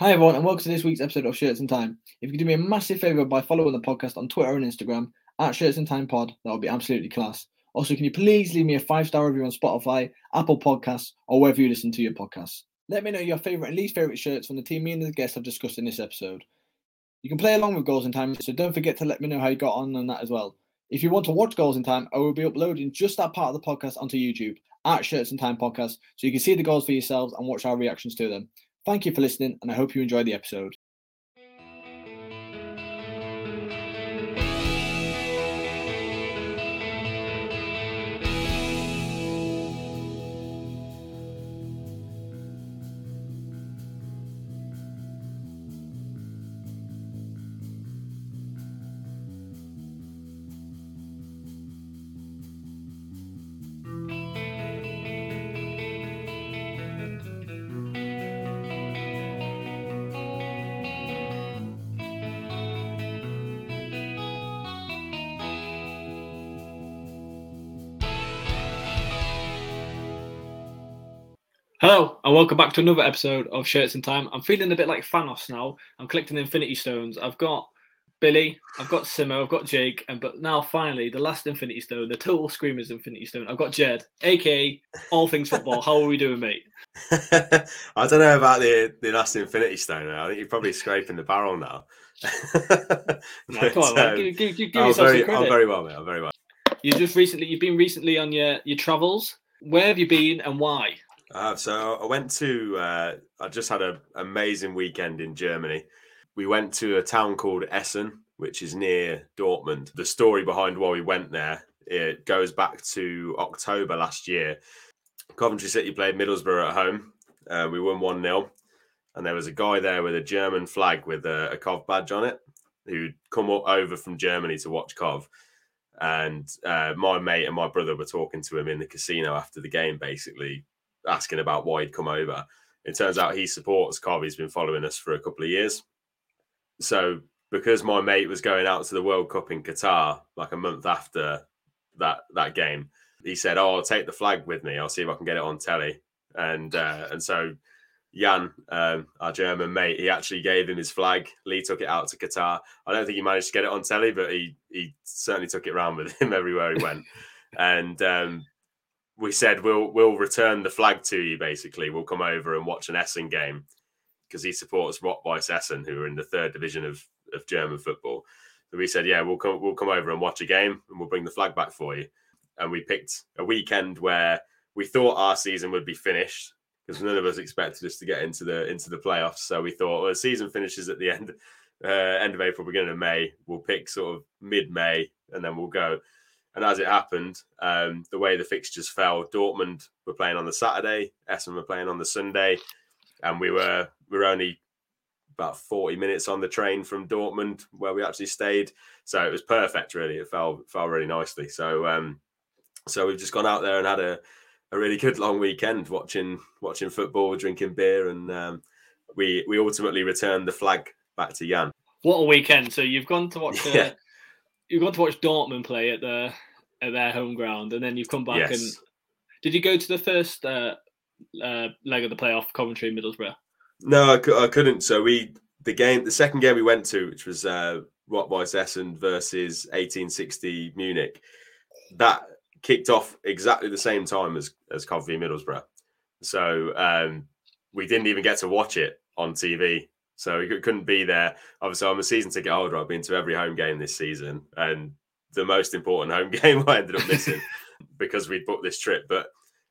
Hi, everyone, and welcome to this week's episode of Shirts and Time. If you could do me a massive favour by following the podcast on Twitter and Instagram at Shirts and Time Pod, that would be absolutely class. Also, can you please leave me a five star review on Spotify, Apple Podcasts, or wherever you listen to your podcasts? Let me know your favourite and least favourite shirts from the team me and the guests have discussed in this episode. You can play along with Goals in Time, so don't forget to let me know how you got on on that as well. If you want to watch Goals in Time, I will be uploading just that part of the podcast onto YouTube at Shirts and Time Podcast, so you can see the goals for yourselves and watch our reactions to them. Thank you for listening, and I hope you enjoy the episode. And welcome back to another episode of Shirts and Time. I'm feeling a bit like Thanos now. I'm collecting Infinity Stones. I've got Billy, I've got Simo, I've got Jake, and but now finally the last Infinity Stone, the total screamers Infinity Stone. I've got Ged, aka All Things Football. How are we doing, mate? I don't know about the the last Infinity Stone. I think you're probably scraping the barrel now. No, come on, man. Um, give, give, give, give I'm, yourself very, some credit. I'm very well, mate. I'm very well. You just recently, you've been recently on your your travels. Where have you been and why? Uh, so I went to. Uh, I just had an amazing weekend in Germany. We went to a town called Essen, which is near Dortmund. The story behind why we went there it goes back to October last year. Coventry City played Middlesbrough at home. Uh, we won one 0 and there was a guy there with a German flag with a, a Cov badge on it who'd come up over from Germany to watch Cov. And uh, my mate and my brother were talking to him in the casino after the game, basically asking about why he'd come over. It turns out he supports. He's been following us for a couple of years. So because my mate was going out to the World Cup in Qatar like a month after that that game, he said, "Oh, I'll take the flag with me. I'll see if I can get it on telly." And uh, and so Jan, um, our German mate, he actually gave him his flag. Lee took it out to Qatar. I don't think he managed to get it on telly, but he he certainly took it around with him everywhere he went. and um, we said we'll we'll return the flag to you. Basically, we'll come over and watch an Essen game because he supports Rot-Weiss Essen, who are in the third division of of German football. So we said, yeah, we'll come we'll come over and watch a game, and we'll bring the flag back for you. And we picked a weekend where we thought our season would be finished because none of us expected us to get into the into the playoffs. So we thought, well, the season finishes at the end uh, end of April, beginning of May. We'll pick sort of mid May, and then we'll go. And as it happened, um, the way the fixtures fell, Dortmund were playing on the Saturday, Essen were playing on the Sunday, and we were we were only about 40 minutes on the train from Dortmund where we actually stayed. So it was perfect, really. It fell fell really nicely. So um, so we've just gone out there and had a, a really good long weekend watching watching football, drinking beer, and um, we we ultimately returned the flag back to Jan. What a weekend! So you've gone to watch. Uh, Yeah. You've gone to watch Dortmund play at the at their home ground, and then you've come back and did you go to the first uh, uh, leg of the playoff, Coventry Middlesbrough? No, I, couldn't. So we the game, the second game we went to, which was uh, Rot-Weiss Essen versus 1860 Munich, that kicked off exactly the same time as as Coventry Middlesbrough. So um, we didn't even get to watch it on TV. So we couldn't be there. Obviously, I'm a season ticket holder. I've been to every home game this season, and the most important home game I ended up missing because we'd booked this trip. But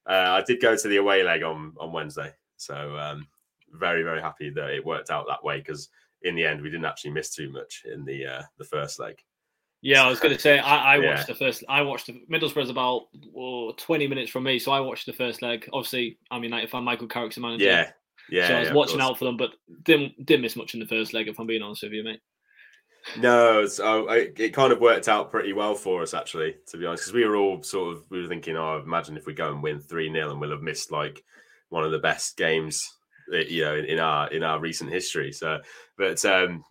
uh, I did go to the away leg on on Wednesday. So um, very very happy that it worked out that way because in the end we didn't actually miss too much in the uh, the first leg. Yeah, I was going to say I, I Yeah. watched the first. I watched the Middlesbrough's about oh, twenty minutes from me, so I watched the first leg. Obviously, I'm United fan. Michael Carrick's the manager. Yeah, yeah. so I was yeah, watching out for them, but didn't didn't miss much in the first leg. If I'm being honest with you, mate. No, so it, it kind of worked out pretty well for us actually, to be honest, because we were all sort of we were thinking, oh, imagine if we go and win three 0 and we'll have missed like one of the best games, eh, you know, in, in our in our recent history. So, but um,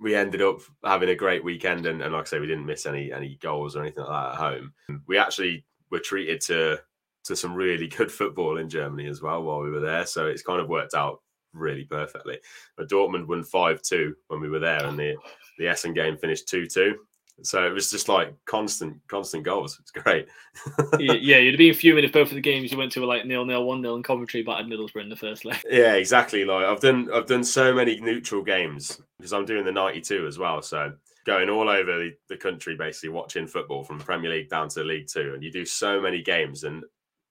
we ended up having a great weekend, and, and like I say, we didn't miss any any goals or anything like that at home. We actually were treated to to some really good football in Germany as well while we were there, so it's kind of worked out really perfectly. But Dortmund won five two when we were there, and the the Essen game finished two two. So it was just like constant, constant goals. It's great. yeah, you'd be fuming if both of the games you went to were like nil nil, one nil, and Coventry battered Middlesbrough in the first leg. Yeah, exactly. Like I've done, I've done so many neutral games because I'm doing the 92 as well. So going all over the, the country, basically watching football from Premier League down to League Two, and you do so many games, and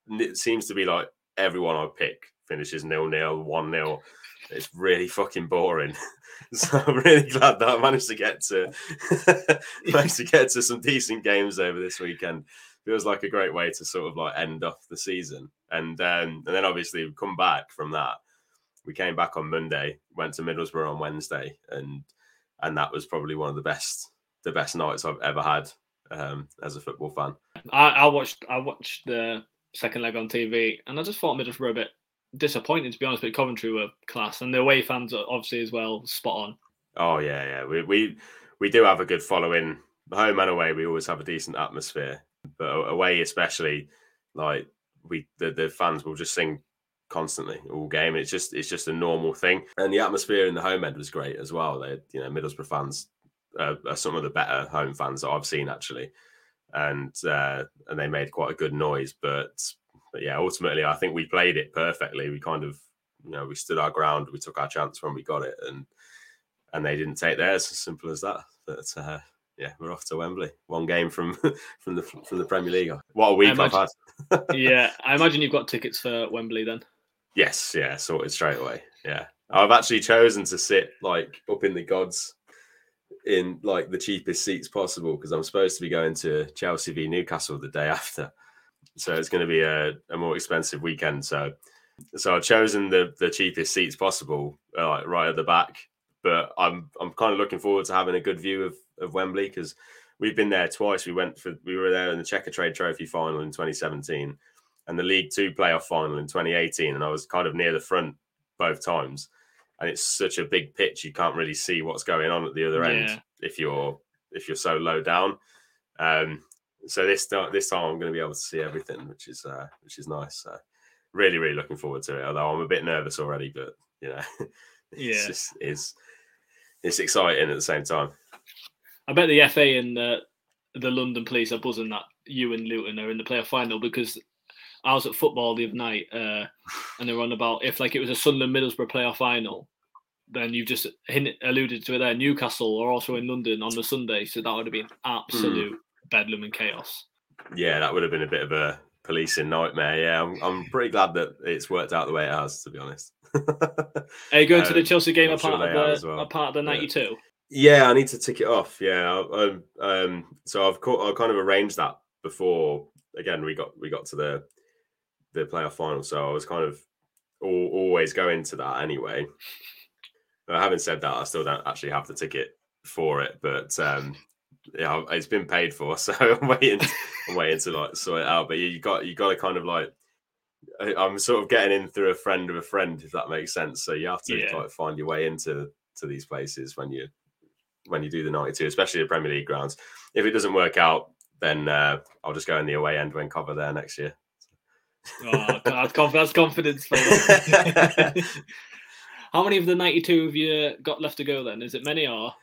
it seems to be like everyone I pick finishes nil nil, one nil. It's really fucking boring. so I'm really glad that I managed to get to managed to get to some decent games over this weekend. Feels like a great way to sort of like end off the season. And um, and then obviously we've come back from that. We came back on Monday, went to Middlesbrough on Wednesday, and and that was probably one of the best the best nights I've ever had um, as a football fan. I, I watched I watched the second leg on TV, and I just thought Middlesbrough a bit disappointing to be honest. But Coventry were class, and the away fans are obviously as well spot on. Oh yeah, yeah. We we we do have a good following. Home and away, we always have a decent atmosphere, but away especially, like we the, the fans will just sing constantly all game. It's just it's just a normal thing, and the atmosphere in the home end was great as well. They you know Middlesbrough fans uh, are some of the better home fans that I've seen actually, and uh, and they made quite a good noise. But but yeah, ultimately, I think we played it perfectly. We kind of, you know, we stood our ground. We took our chance when we got it, and and they didn't take theirs. As simple as that. But uh, yeah, we're off to Wembley. One game from from the from the Premier League. What a week imagine, I've had. yeah, I imagine you've got tickets for Wembley then. Yes, yeah, sorted straight away. Yeah, I've actually chosen to sit like up in the gods in like the cheapest seats possible because I'm supposed to be going to Chelsea v Newcastle the day after so it's going to be a, a more expensive weekend. So, so I've chosen the the cheapest seats possible, uh, like right at the back. But I'm I'm kind of looking forward to having a good view of of Wembley because we've been there twice. We went for we were there in the Checkatrade Trophy final in 2017 and the League Two playoff final in 2018, and I was kind of near the front both times. And it's such a big pitch, you can't really see what's going on at the other end if you're if you're so low down. Um, so this this time I'm going to be able to see everything, which is uh, which is nice. So really, really looking forward to it. Although I'm a bit nervous already, but you know, it's yeah. just is it's exciting at the same time. I bet the FA and the the London Police are buzzing that you and Luton are in the playoff final because I was at football the other night uh, and they were on about if like it was a Sunderland Middlesbrough playoff final, then you've just alluded to it there. Newcastle are also in London on the Sunday, so that would have been hmm. absolute mm bedlam and chaos. Yeah, that would have been a bit of a policing nightmare. Yeah, I'm, I'm pretty glad that it's worked out the way it has, to be honest. Are you going um, to the um, Chelsea game apart, sure of the, well. apart of the 92? Yeah. I need to tick it off. Yeah, um, um, so I've I kind of arranged that before. Again, we got we got to the the playoff final, so I was kind of all, always going to that anyway. But having said that, I still don't actually have the ticket for it, but um, yeah, it's been paid for, so I'm waiting. I'm waiting to like sort it out. But you got you got to kind of like I'm sort of getting in through a friend of a friend, if that makes sense. So you have to yeah. like find your way into to these places when you when you do the 92, especially the Premier League grounds. If it doesn't work out, then uh, I'll just go in the away end when cover there next year. oh, that's, that's confidence. How many of the 92 have you got left to go then? Is it many or?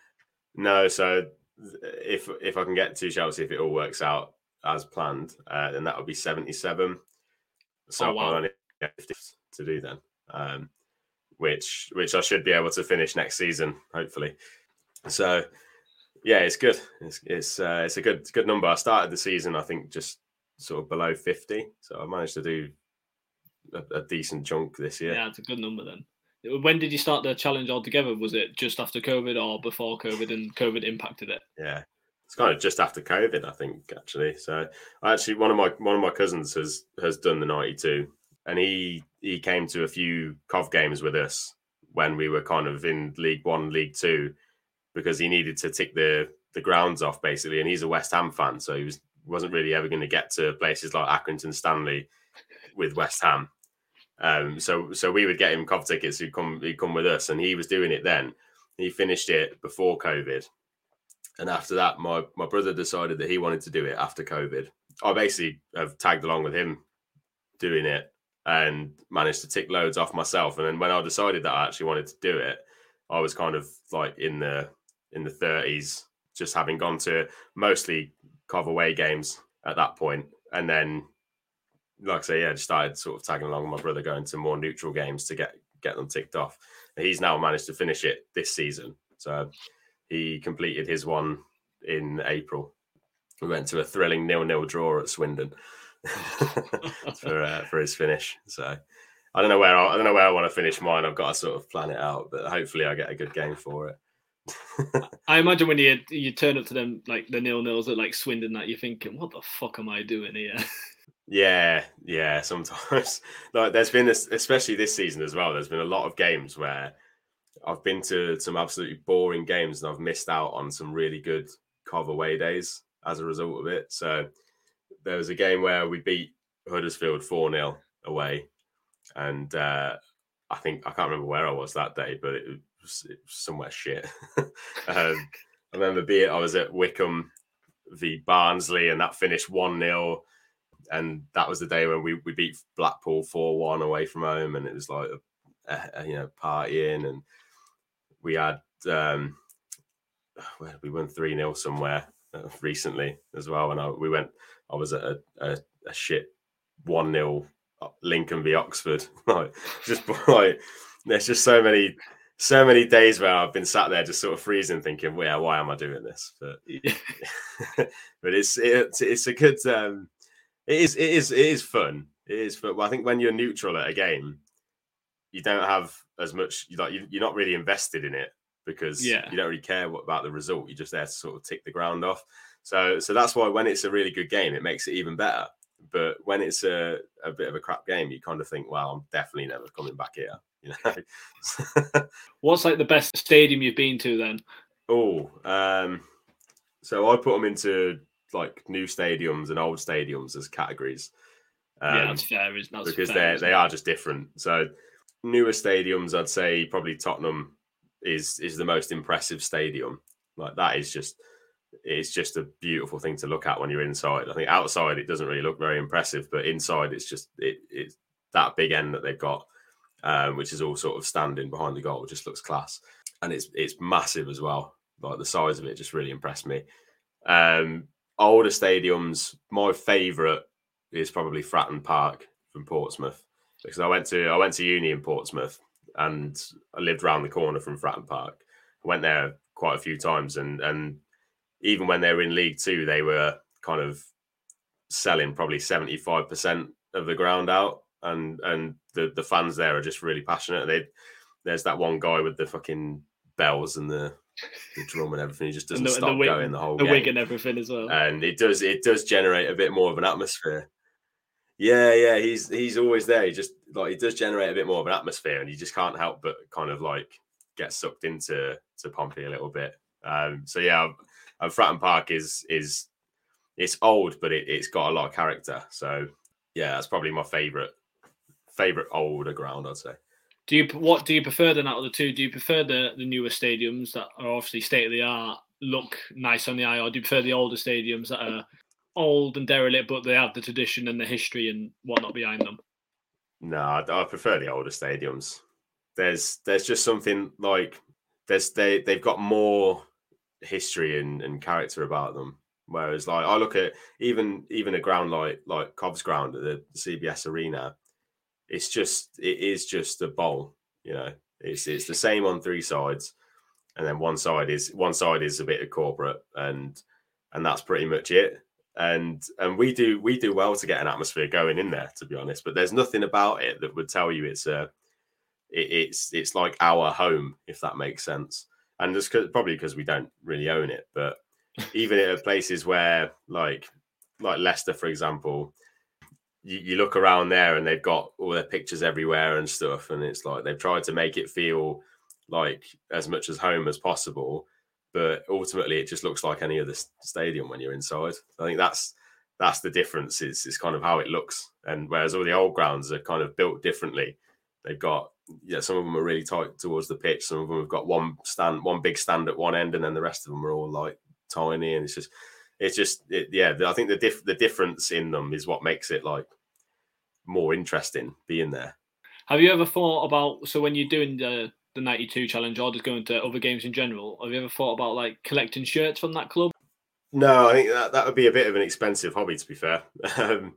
No, so if if I can get to Chelsea, if it all works out as planned, uh, then that would be 77. So oh, wow. I only have 50 to do then, um, which which I should be able to finish next season, hopefully. So yeah, it's good. It's it's uh, it's a good good number. I started the season, I think, just sort of below 50, so I managed to do a, a decent chunk this year. Yeah, it's a good number then. When did you start the challenge altogether? Was it just after COVID or before COVID and COVID impacted it? Yeah. It's kind of just after COVID, I think, actually. So actually one of my one of my cousins has has done the 92 and he he came to a few COV games with us when we were kind of in League One, League Two, because he needed to tick the the grounds off basically, and he's a West Ham fan, so he was wasn't really ever going to get to places like Accrington Stanley with West Ham. Um, so so we would get him cov tickets who come he'd come with us, and he was doing it then. He finished it before COVID, and after that, my my brother decided that he wanted to do it after COVID. I basically have tagged along with him doing it and managed to tick loads off myself. And then when I decided that I actually wanted to do it, I was kind of like in the in the 30s, just having gone to mostly Cov away games at that point, and then like I say, yeah, just started sort of tagging along with my brother going to more neutral games to get get them ticked off. And He's now managed to finish it this season, so he completed his one in April. We went to a thrilling nil-nil draw at Swindon for uh, for his finish. So I don't know where I, I don't know where I want to finish mine. I've got to sort of plan it out, but hopefully I get a good game for it. I imagine when you you turn up to them like the nil nils at like Swindon, that you're thinking, "What the fuck am I doing here?" Yeah, yeah. Sometimes, like there's been this, especially this season as well. There's been a lot of games where I've been to some absolutely boring games and I've missed out on some really good Cov away days as a result of it. So there was a game where we beat Huddersfield 4 0 away. And uh, I think, I can't remember where I was that day, but it was, it was somewhere shit. um, I remember being, I was at Wycombe v Barnsley and that finished 1 0. And that was the day when we, we beat Blackpool 4 1 away from home. And it was like, a, a, you know, partying. And we had, um, we won 3 0 somewhere uh, recently as well. And I, we went, I was at a, a, a shit 1 0 Lincoln v Oxford. like, just like, there's just so many, so many days where I've been sat there just sort of freezing, thinking, "Yeah, why am I doing this?" But, but it's it's it's a good, um, it is it is it is fun. It is, but I think when you're neutral at a game, you don't have as much. Like you're not really invested in it because Yeah. you don't really care what, about the result. You're just there to sort of tick the ground off. So so that's why when it's a really good game, it makes it even better. But when it's a, a bit of a crap game, you kind of think, well, I'm definitely never coming back here. You know. What's like the best stadium you've been to then? oh, um, so I put them into like new stadiums and old stadiums as categories. yeah, Um, that's fair. That's because fair, they they are just different. So newer stadiums, I'd say probably Tottenham is is the most impressive stadium. Like that is just it's just a beautiful thing to look at when you're inside. I think outside it doesn't really look very impressive, but inside it's just it it's that big end that they've got, um, which is all sort of standing behind the goal, just looks class, and it's it's massive as well. Like the size of it just really impressed me. Um, older stadiums, my favourite is probably Fratton Park from Portsmouth because I went to I went to uni in Portsmouth and I lived around the corner from Fratton Park. I went there quite a few times and and even when they were in League Two, they were kind of selling probably seventy five percent of the ground out, and and the the fans there are just really passionate. They there's that one guy with the fucking bells and the the drum and everything. He just doesn't And the- the stop wig- going the whole the game wig and everything as well. and it does it does generate a bit more of an atmosphere. Yeah, yeah, he's he's always there. He just like he does generate a bit more of an atmosphere, and you just can't help but kind of like get sucked into to Pompey a little bit. Um, so yeah, and Fratton Park is is it's old, but it, it's got a lot of character. So yeah, that's probably my favorite favorite older ground, I'd say. Do you what do you prefer then out of the two? Do you prefer the the newer stadiums that are obviously state of the art, look nice on the eye, or do you prefer the older stadiums that are old and derelict, but they have the tradition and the history and whatnot behind them? No, I, I prefer the older stadiums. There's there's just something like there's they they've got more history and, and character about them. Whereas like I look at even even a ground like like Cov's ground at the CBS Arena, it's just it is just a bowl. You know, it's it's the same on three sides, and then one side is one side is a bit of corporate, and and that's pretty much it and and we do we do well to get an atmosphere going in there to be honest but there's nothing about it that would tell you it's a it, it's it's like our home if that makes sense and just 'cause- probably because we don't really own it but even at places where like like leicester for example you, you look around there and they've got all their pictures everywhere and stuff and it's like they've tried to make it feel like as much as home as possible but ultimately it just looks like any other stadium when you're inside. I think that's that's the difference. Is is kind of how it looks, and whereas all the old grounds are kind of built differently. They've got yeah, some of them are really tight towards the pitch. Some of them have got one stand, one big stand at one end, and then the rest of them are all like tiny. And it's just, it's just, it, yeah. I think the diff, the difference in them is what makes it like more interesting being there. Have you ever thought about so when you're doing the the 92 challenge or just going to other games in general? Have you ever thought about like collecting shirts from that club? No, I think that, that would be a bit of an expensive hobby, to be fair. Um,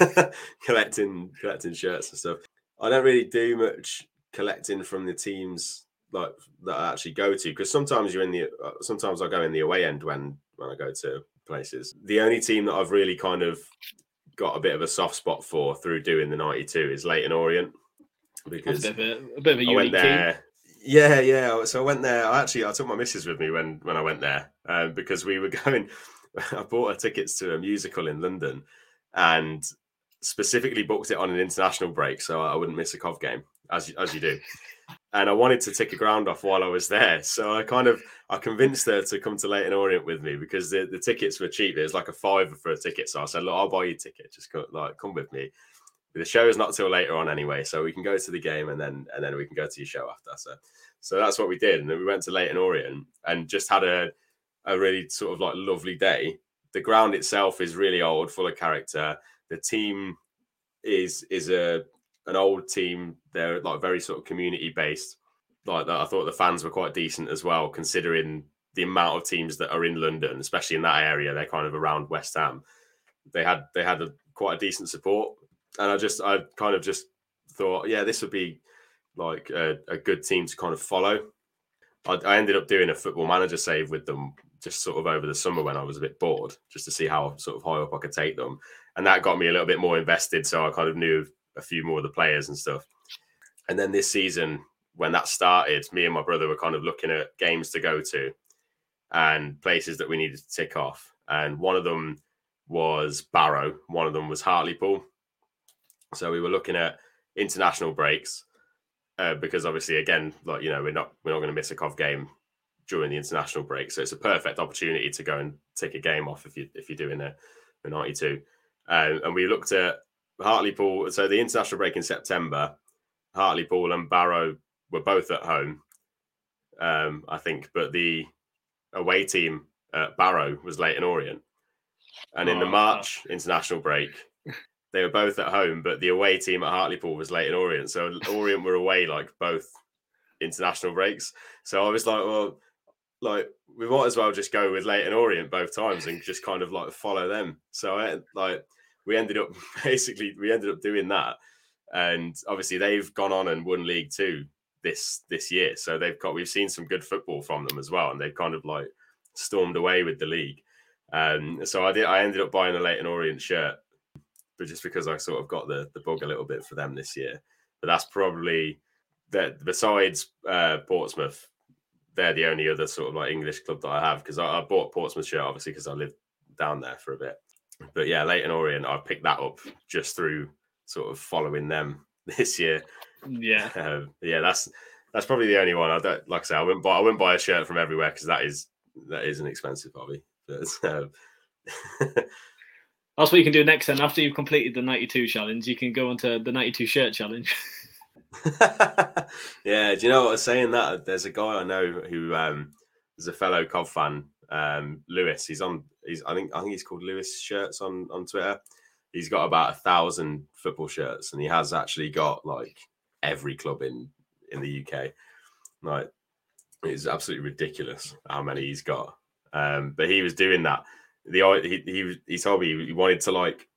collecting collecting shirts and stuff. I don't really do much collecting from the teams like that I actually go to because sometimes you're in the uh, sometimes I go in the away end when when I go to places. The only team that I've really kind of got a bit of a soft spot for through doing the 92 is Leyton Orient because a bit of a, a, bit of a I went there. Team. Yeah, yeah. So I went there. I actually I took my missus with me when when I went there um, because we were going. I bought her tickets to a musical in London, and specifically booked it on an international break so I wouldn't miss a Cov game as as you do. And I wanted to tick a ground off while I was there, so I kind of I convinced her to come to Leyton Orient with me because the, the tickets were cheap. It was like a fiver for a ticket, so I said, "Look, I'll buy you a ticket. Just go, like come with me." The show is not till later on anyway, so we can go to the game and then and then we can go to your show after. So so that's what we did, and then we went to Leyton Orient and just had a a really sort of like lovely day. The ground itself is really old, full of character. The team is is a an old team. They're like very sort of community based. Like that, I thought the fans were quite decent as well, considering the amount of teams that are in London, especially in that area. They're kind of around West Ham. They had they had a, quite a decent support, and I just I kind of just thought, yeah, this would be like a, a good team to kind of follow. I, I, ended up doing a football manager save with them just sort of over the summer when I was a bit bored, just to see how sort of high up I could take them, and that got me a little bit more invested. So I kind of knew a few more of the players and stuff. And then this season, when that started, me and my brother were kind of looking at games to go to and places that we needed to tick off. And one of them was Barrow, one of them was Hartlepool. So we were looking at international breaks uh, because obviously, again, like you know, we're not we're not going to miss a Cov game during the international break, so it's a perfect opportunity to go and take a game off if you if you're doing a, a 92. Um, and we looked at Hartlepool. So the international break in September, Hartlepool and Barrow were both at home, um, I think, but the away team at Barrow was Leyton Orient. And in the oh, March international break, they were both at home, but the away team at Hartlepool was Leyton Orient. So Orient were away like both international breaks. So I was like, well, like we might as well just go with Leyton Orient both times and just kind of like follow them. So I like we ended up basically we ended up doing that, and obviously they've gone on and won League Two this this year. So they've got we've seen some good football from them as well, and they've kind of like stormed away with the league. Um, so I did I ended up buying a Leyton Orient shirt, but just because I sort of got the the bug a little bit for them this year. But that's probably that besides uh, Portsmouth, they're the only other sort of like English club that I have because I, I, bought Portsmouth shirt obviously because I lived down there for a bit but yeah, Leyton Orient, I picked that up just through sort of following them this year. Yeah, uh, yeah, that's that's probably the only one. I don't like I say I wouldn't buy I wouldn't buy a shirt from everywhere because that is that is an expensive hobby. But um... that's what you can do next. Then after you've completed the ninety two challenge, you can go on to the ninety two shirt challenge. yeah, do you know what I was saying? That there's a guy I know who um, is a fellow Cov fan um, Lewis. He's on. He's I think I think he's called Lewis Shirts on on Twitter. He's got about a thousand football shirts, and he has actually got like every club in in the UK. Like it's absolutely ridiculous how many he's got. Um, but he was doing that. The he he, he told me he wanted to like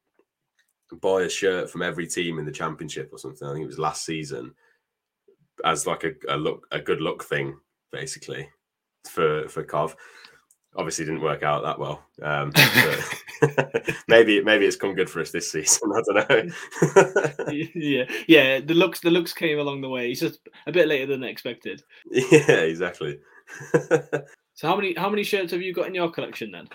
buy a shirt from every team in the championship or something. I think it was last season as like a, a look a good look thing, basically for for Cov obviously didn't work out that well. Um, maybe maybe it's come good for us this season. I don't know. yeah, yeah. The looks the looks came along the way. It's just a bit later than expected. Yeah, exactly. so how many how many shirts have you got in your collection then?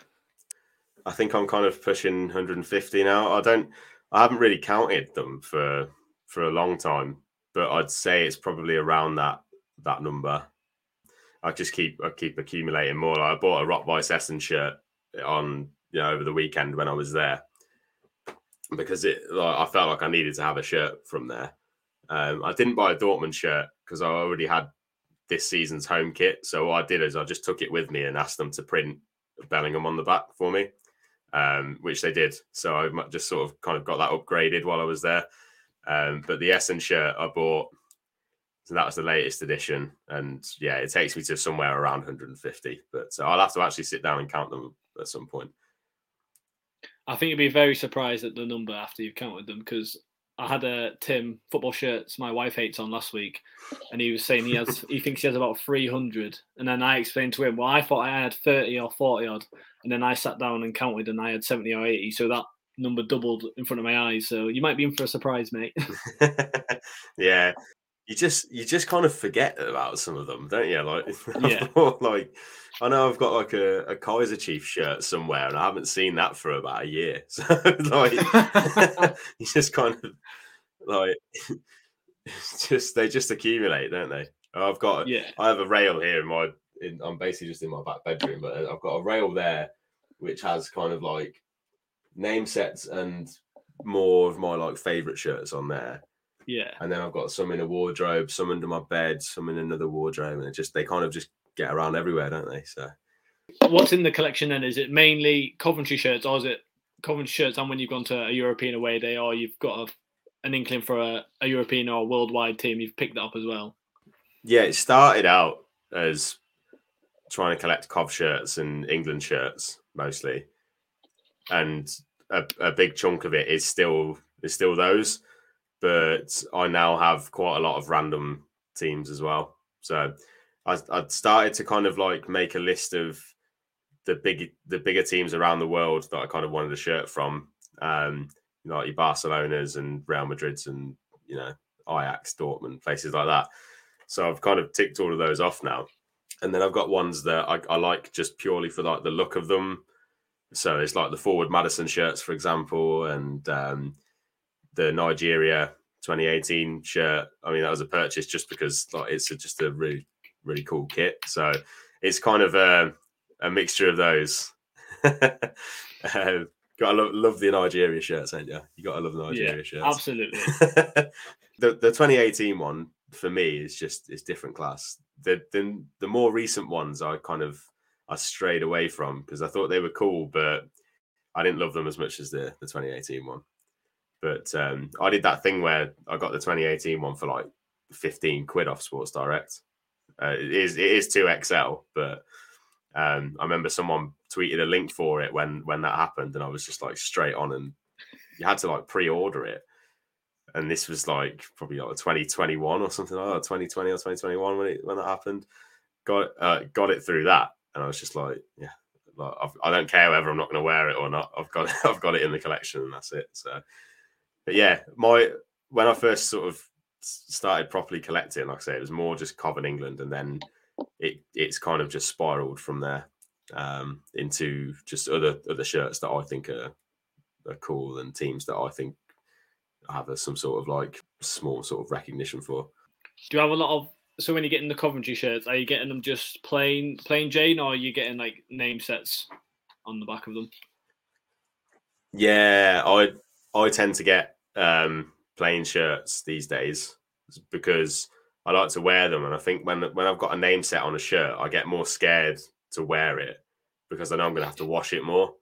I think I'm kind of pushing 150 now. I don't. I haven't really counted them for for a long time, but I'd say it's probably around that that number. I just keep I keep accumulating more. Like I bought a Rot-Weiss Essen shirt on you know over the weekend when I was there because it like, I felt like I needed to have a shirt from there. Um, I didn't buy a Dortmund shirt because I already had this season's home kit. So what I did is I just took it with me and asked them to print Bellingham on the back for me, um, which they did. So I just sort of kind of got that upgraded while I was there. Um, but the Essen shirt I bought, so that was the latest edition, and yeah, it takes me to somewhere around 150. But uh, I'll have to actually sit down and count them at some point. I think you'd be very surprised at the number after you've counted them because I had a Tim football shirts my wife hates on last week, and he was saying he has he thinks he has about three hundred, and then I explained to him, well, I thought I had thirty or forty odd, and then I sat down and counted, and I had seventy or eighty, so that number doubled in front of my eyes. So you might be in for a surprise, mate. yeah, you just you just kind of forget about some of them, don't you? Like, oh, Yeah. like I know I've got like a, a Kaiser Chief shirt somewhere, and I haven't seen that for about a year. So like, you just kind of like just they just accumulate, don't they? I've got yeah, I have a rail here in my in, I'm basically just in my back bedroom, but I've got a rail there which has kind of like name sets and more of my like favorite shirts on there. Yeah. And then I've got some in a wardrobe, some under my bed, some in another wardrobe, and it just they kind of just get around everywhere, don't they? So What's in the collection then? Is it mainly Coventry shirts, or is it Coventry shirts and when you've gone to a European away day, or you've got a, an inkling for a, a European or worldwide team, you've picked that up as well? yeah, it started out as trying to collect Cov shirts and England shirts mostly, and a, a big chunk of it is still is still those. But I now have quite a lot of random teams as well. So I, I started to kind of like make a list of the big the bigger teams around the world that I kind of wanted a shirt from, um, you know, like your Barcelona's and Real Madrid's and you know Ajax, Dortmund, places like that. So I've kind of ticked all of those off now, and then I've got ones that I, I like just purely for like the look of them. So it's like the forward Madison shirts, for example, and um, the Nigeria 2018 shirt. I mean, that was a purchase just because like it's a, just a really really cool kit. So it's kind of a, a mixture of those. uh, gotta love, love the Nigeria shirts, ain't you? You gotta love the Nigeria yeah, shirts. absolutely. the the 2018 one for me is just is different class. The the the more recent ones I kind of I strayed away from because I thought they were cool, but I didn't love them as much as the the 2018 one. But um, I did that thing where I got the 2018 one for like 15 quid off Sports Direct. Uh, it is it is 2XL, but um, I remember someone tweeted a link for it when when that happened, and I was just like straight on, and you had to like pre-order it. And this was like probably like 2021 or something like that, 2020 or 2021 when it when that happened. Got uh, got it through that, and I was just like, yeah, like, I don't care whether I'm not going to wear it or not. I've got I've got it in the collection, and that's it. So, but yeah, my when I first sort of started properly collecting, like I say, it was more just Coven England, and then it it's kind of just spiraled from there um, into just other other shirts that I think are, are cool and teams that I think have a, some sort of like small sort of recognition for. Do you have a lot of so when you're getting the Coventry shirts, are you getting them just plain plain Jane, or are you getting like name sets on the back of them? Yeah, I I tend to get um, plain shirts these days because I like to wear them, and I think when when I've got a name set on a shirt, I get more scared to wear it because I know I'm going to have to wash it more.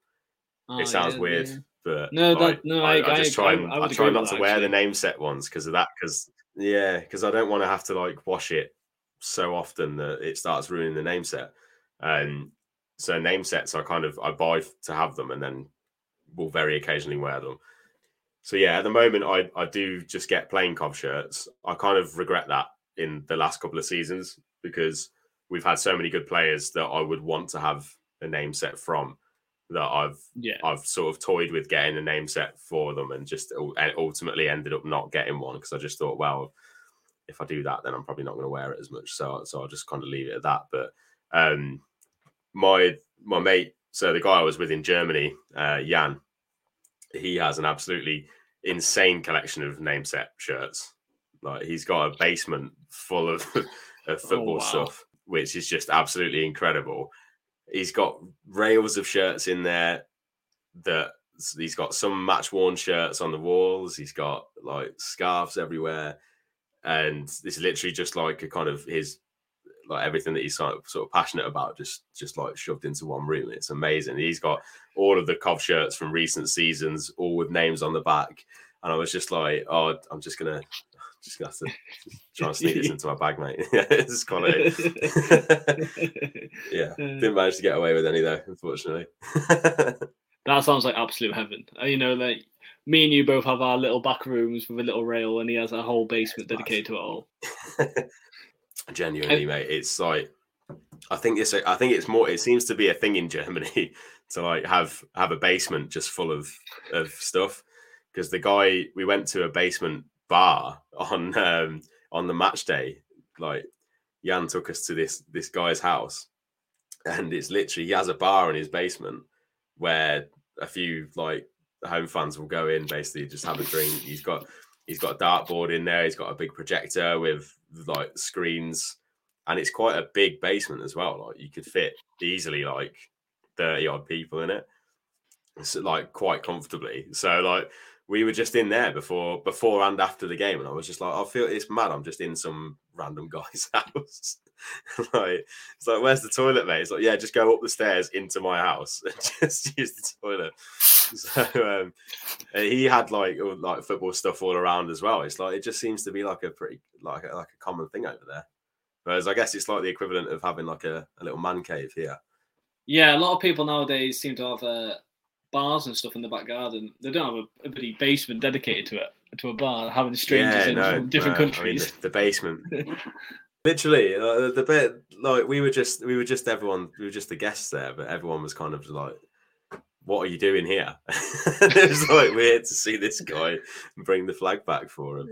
Oh, it sounds yeah, weird, yeah. but No, I, that- no, I, I- I just try I- and I I, try not to that, wear the name set ones because of that. Because yeah, because I don't want to have to like wash it so often that it starts ruining the name set. Um, so name sets I kind of I buy to have them and then will very occasionally wear them. So yeah, at the moment I I do just get plain Cov shirts. I kind of regret that in the last couple of seasons because we've had so many good players that I would want to have a name set from that I've Yeah, I've sort of toyed with getting a name set for them and just and ultimately ended up not getting one because I just thought, well, if I do that, then I'm probably not going to wear it as much. So so I'll just kind of leave it at that. But um, my my mate, so the guy I was with in Germany, uh, Jan, he has an absolutely insane collection of name set shirts. Like he's got a basement full of, of football oh, wow. stuff. which is just absolutely incredible. He's got rails of shirts in there that he's got some match worn shirts on the walls. He's got like scarves everywhere, and this is literally just like a kind of his like everything that he's sort of, sort of passionate about just just like shoved into one room. It's amazing. He's got all of the Cov shirts from recent seasons, all with names on the back. And I was just like, oh, I'm just gonna just gonna have to try and sneak this into my bag, mate. it's quality. yeah, didn't manage to get away with any though, unfortunately. that sounds like absolute heaven. Uh, you know, like me and you both have our little back rooms with a little rail, and he has a whole basement dedicated to it all. Genuinely, mate, it's like I think it's a, I think it's more. It seems to be a thing in Germany to like have have a basement just full of of stuff. Because the guy we went to a basement bar on um, on the match day, like Jan took us to this this guy's house, and it's literally he has a bar in his basement where a few like home fans will go in, basically just have a drink. He's got he's got a dartboard in there. He's got a big projector with like screens, and it's quite a big basement as well. Like you could fit easily like thirty odd people in it, so, like quite comfortably. So like we were just in there before before and after the game, and I was just like, I feel it's mad. I'm just in some random guy's house. like it's like, where's the toilet, mate? It's like, yeah, just go up the stairs into my house and just use the toilet. So um, he had like like football stuff all around as well. It's like it just seems to be like a pretty like a, like a common thing over there. Whereas I guess it's like the equivalent of having like a, a little man cave here. Yeah, a lot of people nowadays seem to have uh, bars and stuff in the back garden. They don't have a, a bloody basement dedicated to it to a bar, having strangers yeah, in no, different no. countries. I mean, the, the basement. Literally, uh, the bit like we were just we were just everyone we were just the guests there, but everyone was kind of like, "What are you doing here?" it was like weird to see this guy bring the flag back for him.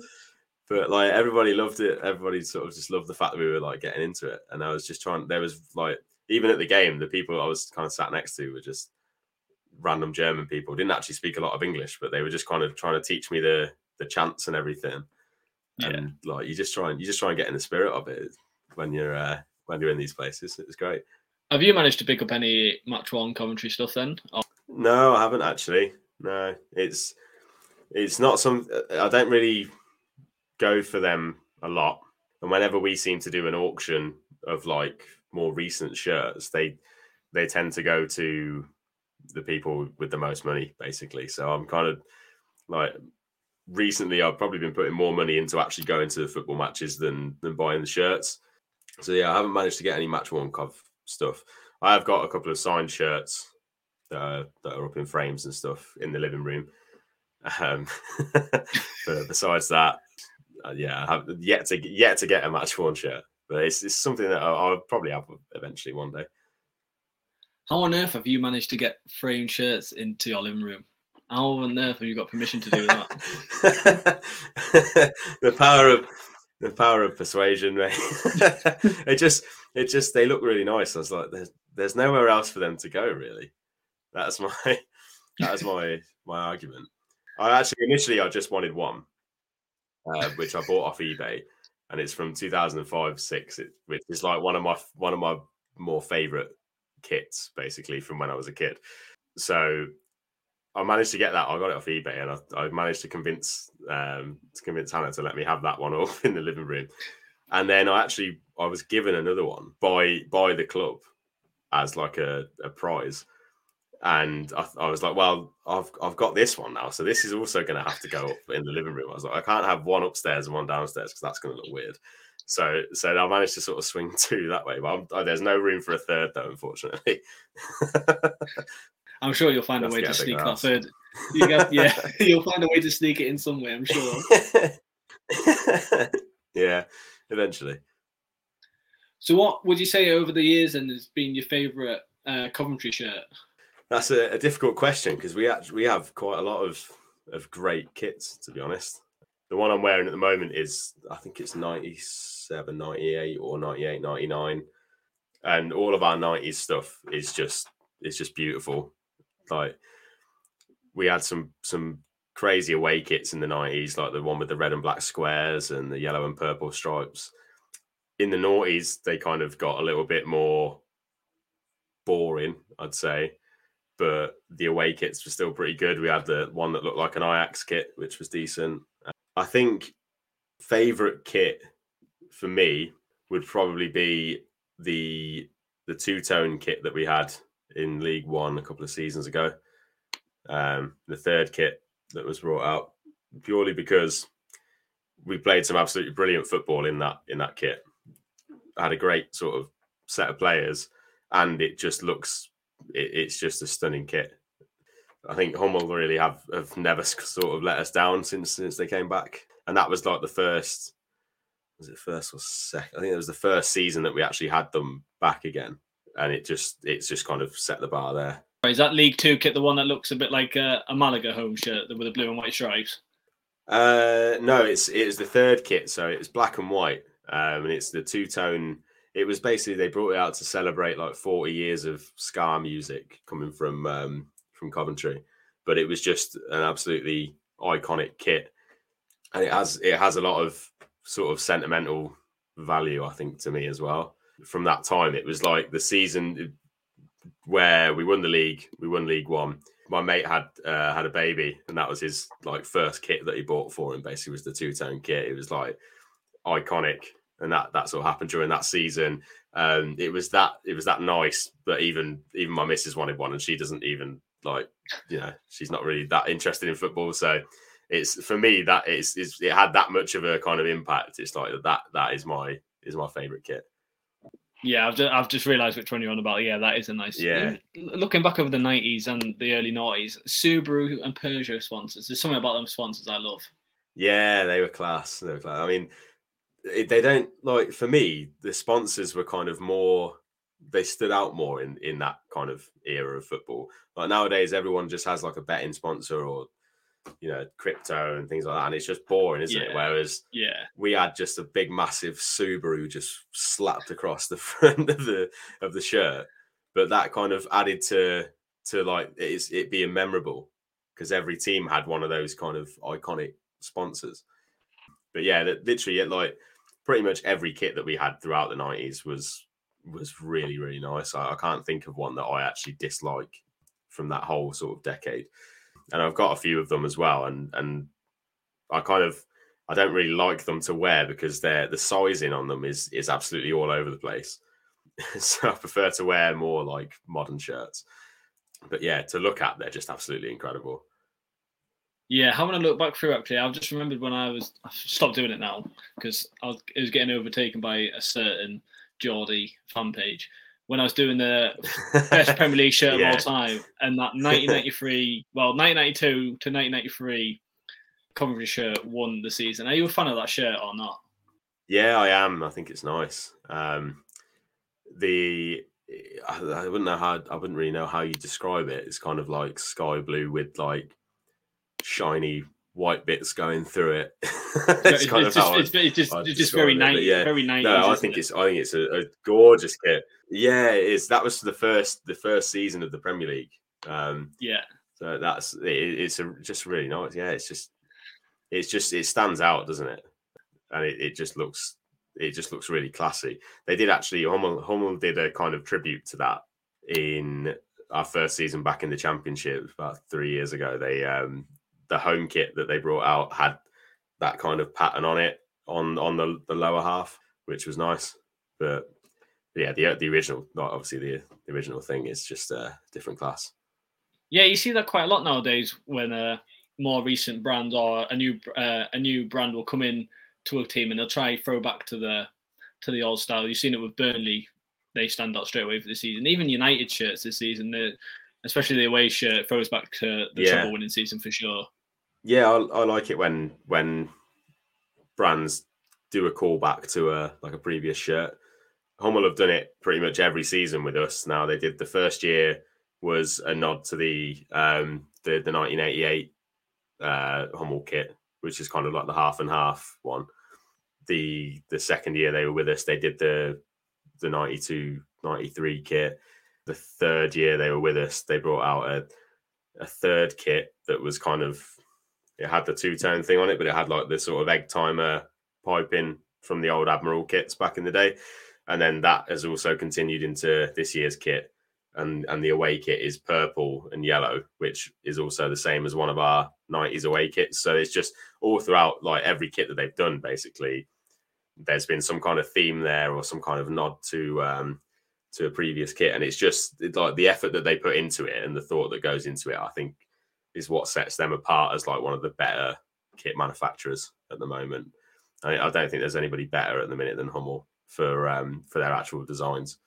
But like everybody loved it. Everybody sort of just loved the fact that we were like getting into it. And I was just trying. There was like even at the game, the people I was kind of sat next to were just random German people. Didn't actually speak a lot of English, but they were just kind of trying to teach me the the chants and everything. Yeah. And like you just try and you just try and get in the spirit of it when you're uh, when you're in these places. It was great. Have you managed to pick up any match one commentary stuff then? Or- no, I haven't actually. No, it's it's not some. I don't really go for them a lot. And whenever we seem to do an auction of like more recent shirts, they they tend to go to the people with the most money, basically. So I'm kind of like recently I've probably been putting more money into actually going to the football matches than than buying the shirts. So yeah, I haven't managed to get any match worn stuff. I have got a couple of signed shirts that are, that are up in frames and stuff in the living room. Um, but besides that, uh, yeah, I have yet to yet to get a match worn shirt. But it's, it's something that I'll, I'll probably have eventually one day. How on earth have you managed to get framed shirts into your living room? How on earth have you got permission to do that? the power of the power of persuasion, mate. it just it just they look really nice. I was like, there's there's nowhere else for them to go, really. That's my that's my my argument. I actually initially I just wanted one, uh, which I bought off eBay, and it's from 2005 six, it, which is like one of my one of my more favorite kits, basically from when I was a kid. So I managed to get that. I got it off eBay, and I, I managed to convince um, to convince Hannah to let me have that one off in the living room. And then I actually I was given another one by by the club as like a, a prize. And I, I, was like, well, I've I've got this one now, so this is also going to have to go up in the living room. I was like, I can't have one upstairs and one downstairs because that's going to look weird. So so I managed to sort of swing two that way, but I'm, there's no room for a third though, unfortunately. I'm sure you'll find a way to sneak that third. You get, yeah, you'll find a way to sneak it in somewhere. I'm sure. yeah, eventually. So, what would you say over the years and has been your favourite uh, Coventry shirt? That's a, a difficult question because we actually we have quite a lot of of great kits. To be honest, the one I'm wearing at the moment is I think it's 97, 98 or 98, 99, and all of our 90s stuff is just it's just beautiful. Like we had some some crazy away kits in the 90s, like the one with the red and black squares and the yellow and purple stripes. in the noughties, they kind of got a little bit more boring, I'd say. But the away kits were still pretty good. We had the one that looked like an Ajax kit, which was decent. I think favorite kit for me would probably be the the two tone kit that we had in League One a couple of seasons ago. Um, the third kit that was brought out purely because we played some absolutely brilliant football in that in that kit. Had a great sort of set of players, and it just looks it, it's just a stunning kit. I think Hummel really have have never sort of let us down since since they came back, and that was like the first was it first or second? I think it was the first season that we actually had them back again, and it just it's just kind of set the bar there. Is that League Two kit the one that looks a bit like a, a Malaga home shirt with the blue and white stripes? Uh, no, it's it's the third kit, so it's black and white, um, and it's the two tone. It was basically they brought it out to celebrate like forty years of ska music coming from um, from Coventry, but it was just an absolutely iconic kit, and it has it has a lot of sort of sentimental value, I think, to me as well. From that time, it was like the season where we won the league, we won League One. My mate had uh, had a baby, and that was his like first kit that he bought for him. Basically, was the two tone kit. It was like iconic, and that that sort of happened during that season. Um, it was that it was that nice, but even even my missus wanted one, and she doesn't even like you know she's not really that interested in football. So it's for me that is it had that much of a kind of impact. It's like that that is my is my favorite kit. Yeah, I've just, I've just realised which one you're on about. Yeah, that is a nice. Yeah. Looking back over the '90s and the early '90s, Subaru and Peugeot sponsors. There's something about them sponsors I love. Yeah, they were class. They were class. I mean, they don't like for me. The sponsors were kind of more. They stood out more in in that kind of era of football. Like nowadays, everyone just has like a betting sponsor or you know crypto and things like that and it's just boring isn't Yeah. it whereas Yeah, we had just a big massive subaru just slapped across the front of the of the shirt but that kind of added to to like it, is, it being memorable because every team had one of those kind of iconic sponsors but yeah that literally it, like pretty much every kit that we had throughout the 90s was was really really nice I, I can't think of one that i actually dislike from that whole sort of decade and I've got a few of them as well. And and I kind of I don't really like them to wear because they're the sizing on them is is absolutely all over the place. so I prefer to wear more like modern shirts. But yeah, to look at, they're just absolutely incredible. Yeah. Having a look back through, actually, I've just remembered when I was I've stopped doing it now because I was, it was getting overtaken by a certain Geordie fan page when I was doing the best Premier League shirt Yeah. of all time, and that 1993, well, 1992 to 1993 Coventry shirt won the season. Are you a fan of that shirt or not? Yeah, I am. I think it's nice. Um, the I, I wouldn't know how I wouldn't really know how you describe it. It's kind of like sky blue with like shiny white bits going through it. it's, it's, kind of just, it's, it's just, it's just very describe it, but 90s. yeah. Very 90s. No, I think it? it's I think it's a, a gorgeous kit. Yeah, it is. That was the first the first season of the Premier League. Um, yeah. so that's it, it's a, just really nice. Yeah, it's just it's just it stands out, doesn't it? And it, it just looks it just looks really classy. They did actually Hummel Hummel did a kind of tribute to that in our first season back in the championship about three years ago. They um the home kit that they brought out had that kind of pattern on it on on the, the lower half, which was nice. But yeah, the the original, not obviously the, the original thing is just a different class. Yeah, you see that quite a lot nowadays when a more recent brand or a new uh, a new brand will come in to a team and they'll try throw back to the to the old style. You've seen it with Burnley; they stand out straight away for the season. Even United shirts this season, the- especially the away shirt, throws back to the Yeah. treble winning season for sure. Yeah, I, I like it when when brands do a callback to a like a previous shirt. Hummel have done it pretty much every season with us. Now they did the first year was a nod to the um the the 1988 uh Hummel kit, which is kind of like the half and half one. The the second year they were with us, they did the the 92 93 kit. The third year they were with us, they brought out a a third kit that was kind of it had the two tone thing on it, but it had like the sort of egg timer piping from the old Admiral kits back in the day, and then that has also continued into this year's kit. And, and the away kit is purple and yellow, which is also the same as one of our 90s away kits. So it's just all throughout like every kit that they've done, basically, there's been some kind of theme there or some kind of nod to um, to a previous kit, and it's just like the effort that they put into it and the thought that goes into it. I think is what sets them apart as like one of the better kit manufacturers at the moment. I, I don't think there's anybody better at the minute than Hummel for um, for their actual designs.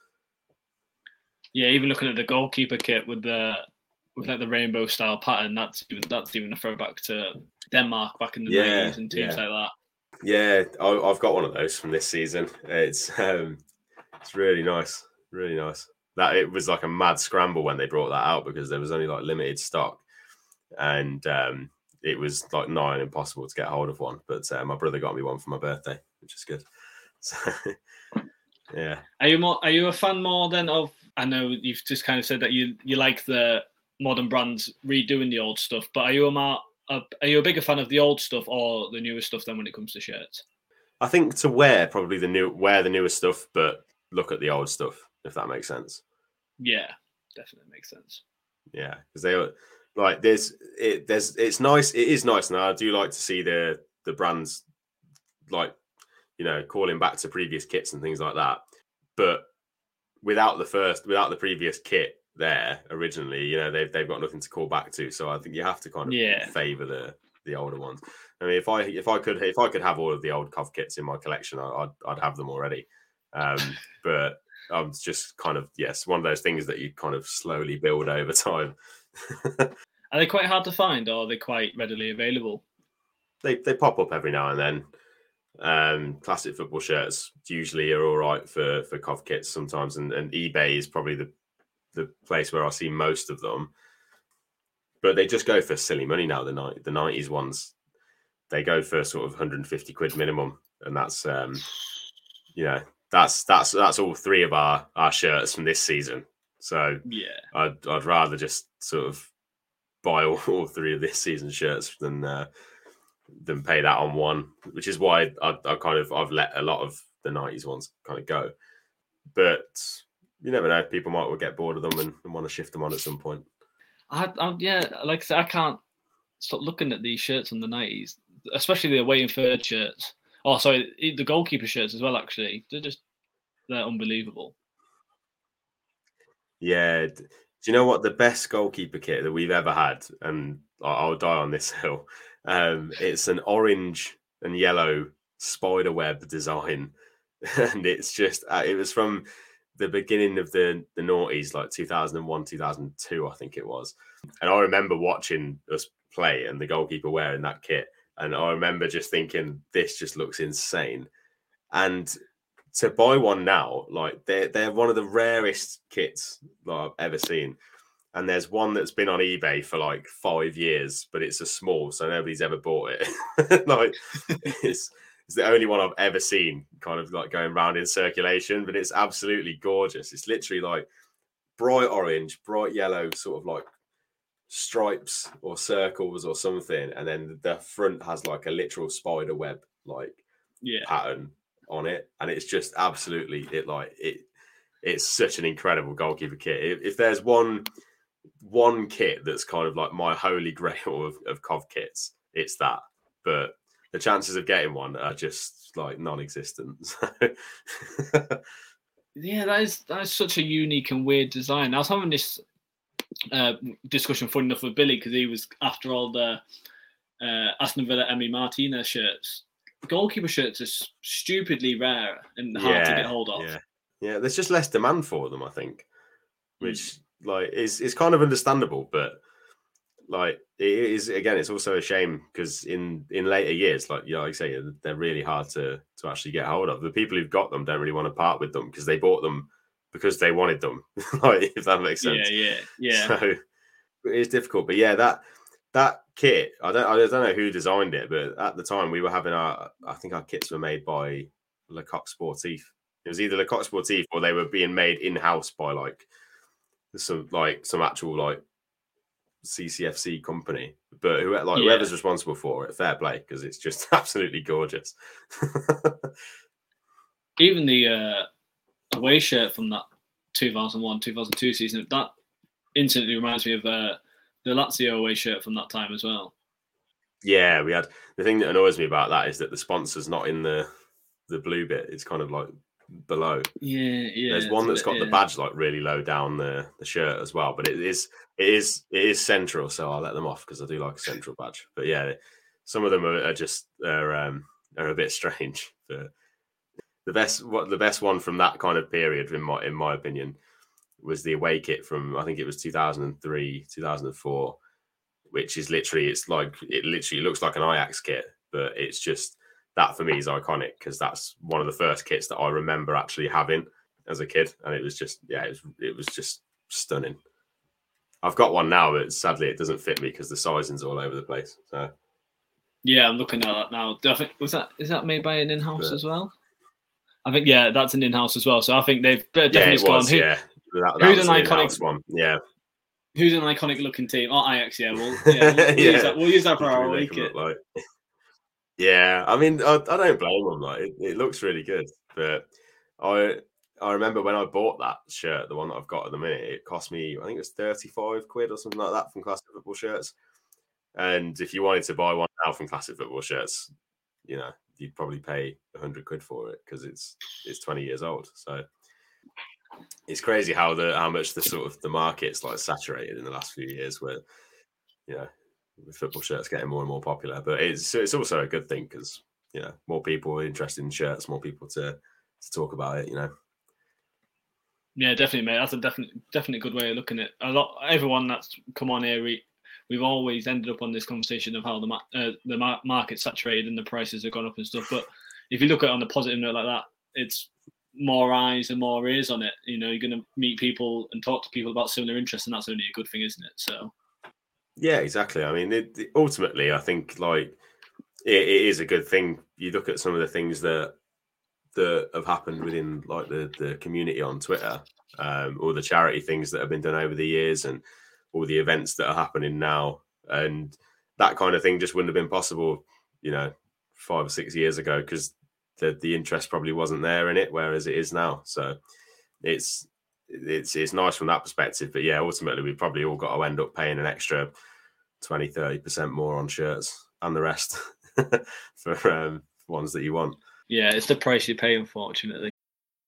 Yeah, even looking at the goalkeeper kit with the with like the rainbow style pattern, that's even that's even a throwback to Denmark back in the Yeah, 90s and teams yeah. like that. Yeah, I, I've got one of those from this season. It's um, it's really nice, really nice. That it was like a mad scramble when they brought that out because there was only like limited stock, and um, it was like on impossible to get hold of one. But uh, my brother got me one for my birthday, which is good. So, yeah, Are you more? Are you a fan more than of? I know you've just kind of said that you you like the modern brands redoing the old stuff, but are you a more? A, are you a bigger fan of the old stuff or the newer stuff then when it comes to shirts? I think to wear probably the new wear the newer stuff, but look at the old stuff if that makes sense. Yeah, definitely makes sense. Yeah, because they were like there's it there's it's nice. It is nice, and I do like to see the the brands like you know calling back to previous kits and things like that. But without the first, without the previous kit there originally, you know they've they've got nothing to call back to. So I think you have to kind of Yeah. favor the the older ones. I mean, if I if I could if I could have all of the old Cov kits in my collection, I- I'd I'd have them already. Um, but I'm just kind of yes, one of those things that you kind of slowly build over time. Are they quite hard to find or are they quite readily available? they they pop up every now and then. Um, classic football shirts usually are all right for for Cov kits sometimes, and, and eBay is probably the the place where I see most of them. But they just go for silly money now. The night the nineties ones, they go for sort of 150 quid minimum, and that's um, you know that's that's that's all three of our our shirts from this season. So Yeah. I'd I'd rather just sort of buy all, all three of this season's shirts than uh, than pay that on one, which is why I, I kind of I've let a lot of the nineties ones kind of go. But you never know; people might well get bored of them and, and want to shift them on at some point. I, I yeah, like I said, I can't stop looking at these shirts from the nineties, especially the away and third shirts. Oh, sorry, the goalkeeper shirts as well. Actually, they're just they're unbelievable. Yeah. Do you know what the best goalkeeper kit that we've ever had? And I'll die on this hill. Um, it's an orange and yellow spider web design, and it's just uh, it was from the beginning of the the noughties, like 2001, 2002, I think it was. And I remember watching us play and the goalkeeper wearing that kit, and I remember just thinking, this just looks insane. And to buy one now, like they're they're one of the rarest kits that I've ever seen. And there's one that's been on eBay for like five years, but it's a small, so nobody's ever bought it. like it's it's the only one I've ever seen kind of like going around in circulation, but it's absolutely gorgeous. It's literally like bright orange, bright yellow, sort of like stripes or circles or something, and then the front has like a literal spider web like Yeah, pattern on it, and it's just absolutely it like it. It's such an incredible goalkeeper kit. If, if there's one one kit that's kind of like my holy grail of, of Cov kits, it's that. But the chances of getting one are just like non-existent. yeah, that is that is such a unique and weird design. I was having this uh, discussion, fun enough, with Billy because he was after all the uh, Aston Villa Emi Martinez shirts. Goalkeeper shirts are stupidly rare and hard to get hold of. Yeah, yeah. There's just less demand for them, I think, which like is is kind of understandable, but like it is again, it's also a shame because in in later years, like yeah, like I say, they're really hard to to actually get hold of. The people who've got them don't really want to part with them because they bought them because they wanted them. like if that makes sense. yeah, yeah, yeah. So it's difficult, but yeah, that that kit, I don't, I don't know who designed it, but at the time we were having our, I think our kits were made by Le Coq Sportif. It was either Le Coq Sportif or they were being made in house by like some like some actual like CCFC company. But who like Yeah. whoever's responsible for it, fair play because it's just absolutely gorgeous. even the uh, away shirt from that 2001 2002 season that instantly reminds me of uh, the Lazio away shirt from that time as well. Yeah, we had the thing that annoys me about that is that the sponsor's not in the the blue bit. It's kind of like below. Yeah, yeah. There's one that's got yeah. the badge like really low down the, the shirt as well, but it is it is it is central, so I'll let them off because I do like a central badge. But yeah, some of them are, are just are um are a bit strange. But the best what the best one from that kind of period, in my in my opinion, was the away kit from I think it was 2003 2004 which is literally it's like it literally looks like an Ajax kit, but it's just that for me is iconic because that's one of the first kits that I remember actually having as a kid, and it was just yeah, it was, it was just stunning. I've got one now, but sadly it doesn't fit me because the sizing's all over the place. So yeah, I'm looking at that now. Was that is that made by an in-house but, as well? I think yeah, that's an in-house as well. So I think they've definitely yeah, was, Who, yeah, that, that who's an iconic one? Yeah, Who's an iconic looking team? Oh, Ajax. Yeah, we'll, yeah, we'll, yeah. Use that, we'll use that for our week. Like. Yeah, I mean, I, I don't blame them. Like, it, it, looks really good, but I I remember when I bought that shirt, the one that I've got at the minute, it cost me I think it was thirty five quid or something like that from Classic Football shirts. And if you wanted to buy one now from Classic Football shirts, you know, you'd probably pay hundred quid for it because it's it's twenty years old. So it's crazy how the how much the sort of the market's like saturated in the last few years where you know with football shirts getting more and more popular but it's it's also a good thing because you know more people are interested in shirts more people to to talk about it you know yeah definitely mate that's a definite definitely good way of looking at it. a lot everyone that's come on here we've always ended up on this conversation of how the uh, the market's saturated and the prices have gone up and stuff but if you look at it on the positive note like that it's more eyes and more ears on it. You know, you're going to meet people and talk to people about similar interests, and that's only a good thing, isn't it? So, yeah, exactly. I mean, it, it, ultimately, I think like it, it is a good thing. You look at some of the things that that have happened within like the the community on Twitter, um, all the charity things that have been done over the years, and all the events that are happening now, and that kind of thing just wouldn't have been possible, you know, five or six years ago because the the interest probably wasn't there in it, whereas it is now. So it's it's it's nice from that perspective. But yeah, ultimately we probably all got to end up paying an extra 20, 30 percent more on shirts and the rest for um, ones that you want. Yeah, it's the price you pay, unfortunately.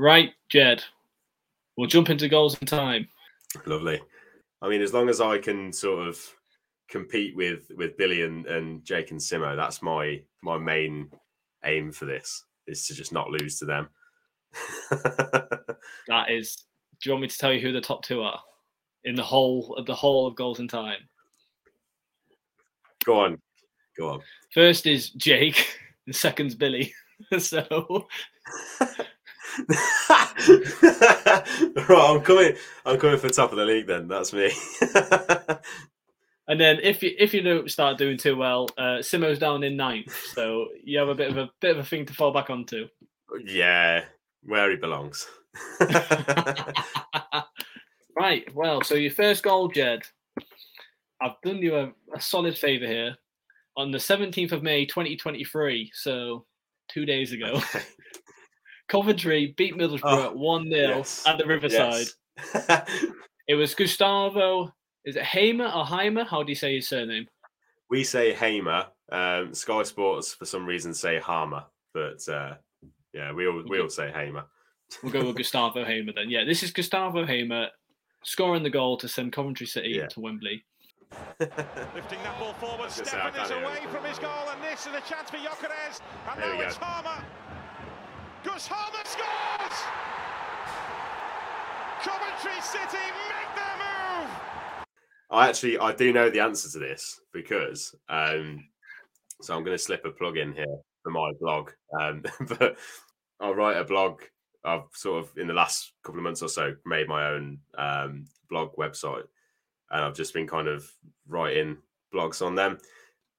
Right, Ged. We'll jump into goals in time. Lovely. I mean, as long as I can sort of compete with with Billy and, and Jake and Simo, that's my my main aim for this is to just not lose to them. that is. Do you want me to tell you who the top two are in the whole of the whole of goals in time? Go on, go on. First is Jake, and second's Billy. so right, I'm coming. I'm coming for top of the league. Then that's me. and then if you if you don't start doing too well, uh, Simo's down in ninth, so you have a bit of a bit of a thing to fall back onto. Yeah, where he belongs. right. Well, so your first goal, Ged. I've done you a, a solid favour here. On the 17th of May, 2023, so two days ago. Coventry beat Middlesbrough oh, 1 0 yes. at the Riverside. Yes. it was Gustavo. Is it Hamer or Heimer? How do you say his surname? We say Hamer. Um, Sky Sports, for some reason, say Harmer. But uh, yeah, we all, we all say Hamer. We'll go with Gustavo Hamer then. Yeah, this is Gustavo Hamer scoring the goal to send Coventry City yeah. to Wembley. Lifting that ball forward, Steffen is away from his goal, and this is a chance for Gyökeres. And there now it's Harmer. Gus Harmer scores! Coventry City make their move! I actually I do know the answer to this because um, so I'm going to slip a plug in here for my blog. Um, but I'll write a blog. I've sort of in the last couple of months or so made my own um, blog website, and I've just been kind of writing blogs on them.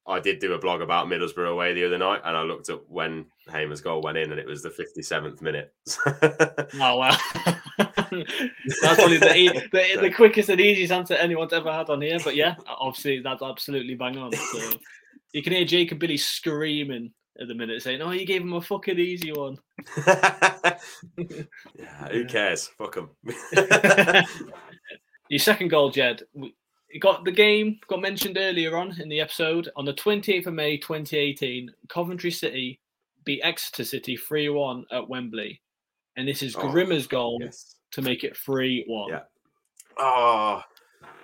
I did do a blog about Middlesbrough away the other night, and I looked at when Hamer's goal went in, and it was the 57th minute. oh wow, that's probably the, the, the quickest and easiest answer anyone's ever had on here. But yeah, obviously that's absolutely bang on. So you can hear Jacob Billy screaming at the minute, saying, "Oh, you gave him a fucking easy one." yeah, who cares? Fuck him. Your second goal, Ged, got the game got mentioned earlier on in the episode on the 28th of May 2018. Coventry City beat Exeter City 3 1 at Wembley. And this is oh, Grimmer's goal yes. to make it 3 1. Yeah. Oh,